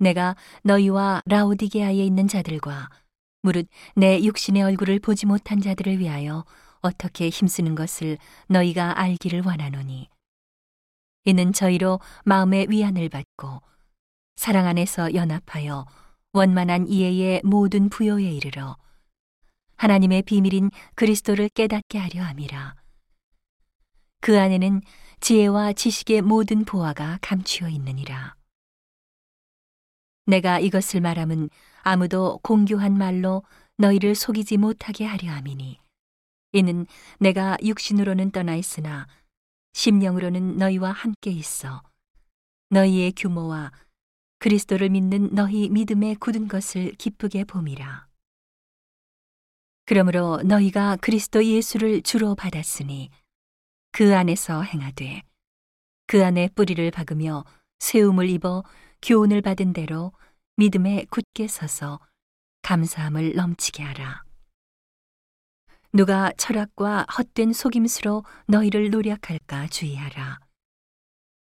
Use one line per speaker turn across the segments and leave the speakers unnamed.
내가 너희와 라오디게아에 있는 자들과 무릇 내 육신의 얼굴을 보지 못한 자들을 위하여 어떻게 힘쓰는 것을 너희가 알기를 원하노니 이는 저희로 마음의 위안을 받고 사랑 안에서 연합하여 원만한 이해의 모든 부요에 이르러 하나님의 비밀인 그리스도를 깨닫게 하려 함이라. 그 안에는 지혜와 지식의 모든 보화가 감추어 있느니라. 내가 이것을 말함은 아무도 공교한 말로 너희를 속이지 못하게 하려 함이니 이는 내가 육신으로는 떠나 있으나 심령으로는 너희와 함께 있어 너희의 규모와 그리스도를 믿는 너희 믿음에 굳은 것을 기쁘게 봄이라. 그러므로 너희가 그리스도 예수를 주로 받았으니 그 안에서 행하되 그 안에 뿌리를 박으며 세움을 입어 교훈을 받은 대로 믿음에 굳게 서서 감사함을 넘치게 하라. 누가 철학과 헛된 속임수로 너희를 노력할까 주의하라.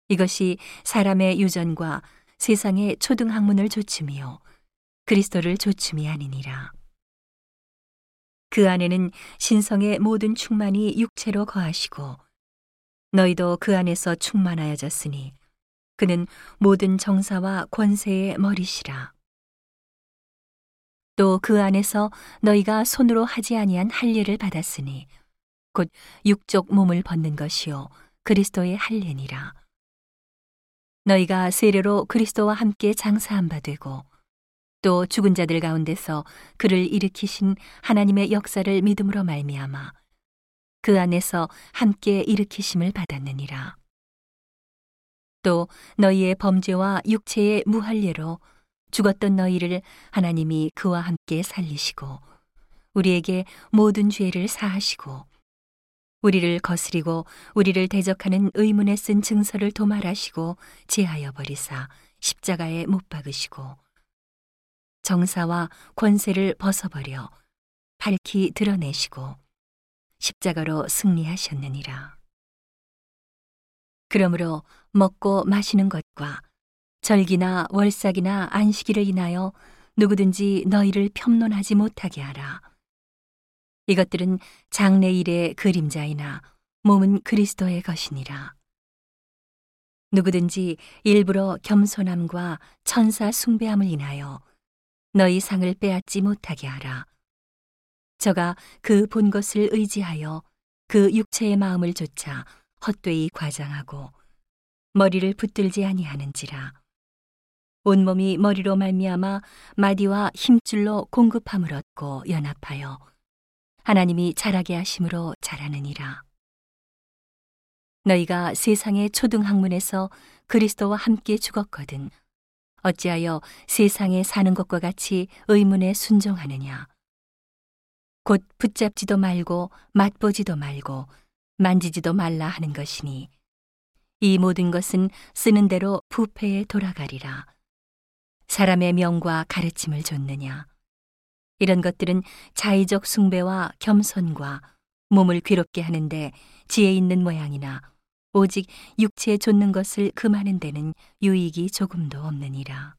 이것이 사람의 유전과 세상의 초등학문을 조춤이요 그리스도를 조춤이 아니니라. 그 안에는 신성의 모든 충만이 육체로 거하시고 너희도 그 안에서 충만하여졌으니 그는 모든 정사와 권세의 머리시라. 또 그 안에서 너희가 손으로 하지 아니한 할례를 받았으니 곧 육족 몸을 벗는 것이요 그리스도의 할례니라. 너희가 세례로 그리스도와 함께 장사한 바 되고 또 죽은 자들 가운데서 그를 일으키신 하나님의 역사를 믿음으로 말미암아 그 안에서 함께 일으키심을 받았느니라. 또 너희의 범죄와 육체의 무할례로 죽었던 너희를 하나님이 그와 함께 살리시고 우리에게 모든 죄를 사하시고 우리를 거스리고 우리를 대적하는 의문에 쓴 증서를 도말하시고 제하여 버리사 십자가에 못 박으시고 정사와 권세를 벗어버려 밝히 드러내시고 십자가로 승리하셨느니라. 그러므로 먹고 마시는 것과 절기나 월삭이나 안식일을 인하여 누구든지 너희를 평론하지 못하게 하라. 이것들은 장래일의 그림자이나 몸은 그리스도의 것이니라. 누구든지 일부러 겸손함과 천사 숭배함을 인하여 너희 상을 빼앗지 못하게 하라. 저가 그 본 것을 의지하여 그 육체의 마음을 조차 헛되이 과장하고 머리를 붙들지 아니하는지라. 온몸이 머리로 말미암아 마디와 힘줄로 공급함을 얻고 연합하여 하나님이 자라게 하심으로 자라느니라. 너희가 세상의 초등학문에서 그리스도와 함께 죽었거든 어찌하여 세상에 사는 것과 같이 의문에 순종하느냐? 곧 붙잡지도 말고 맛보지도 말고 만지지도 말라 하는 것이니 이 모든 것은 쓰는 대로 부패에 돌아가리라. 사람의 명과 가르침을 줬느냐. 이런 것들은 자의적 숭배와 겸손과 몸을 괴롭게 하는데 지혜 있는 모양이나 오직 육체에 좇는 것을 금하는 데는 유익이 조금도 없느니라.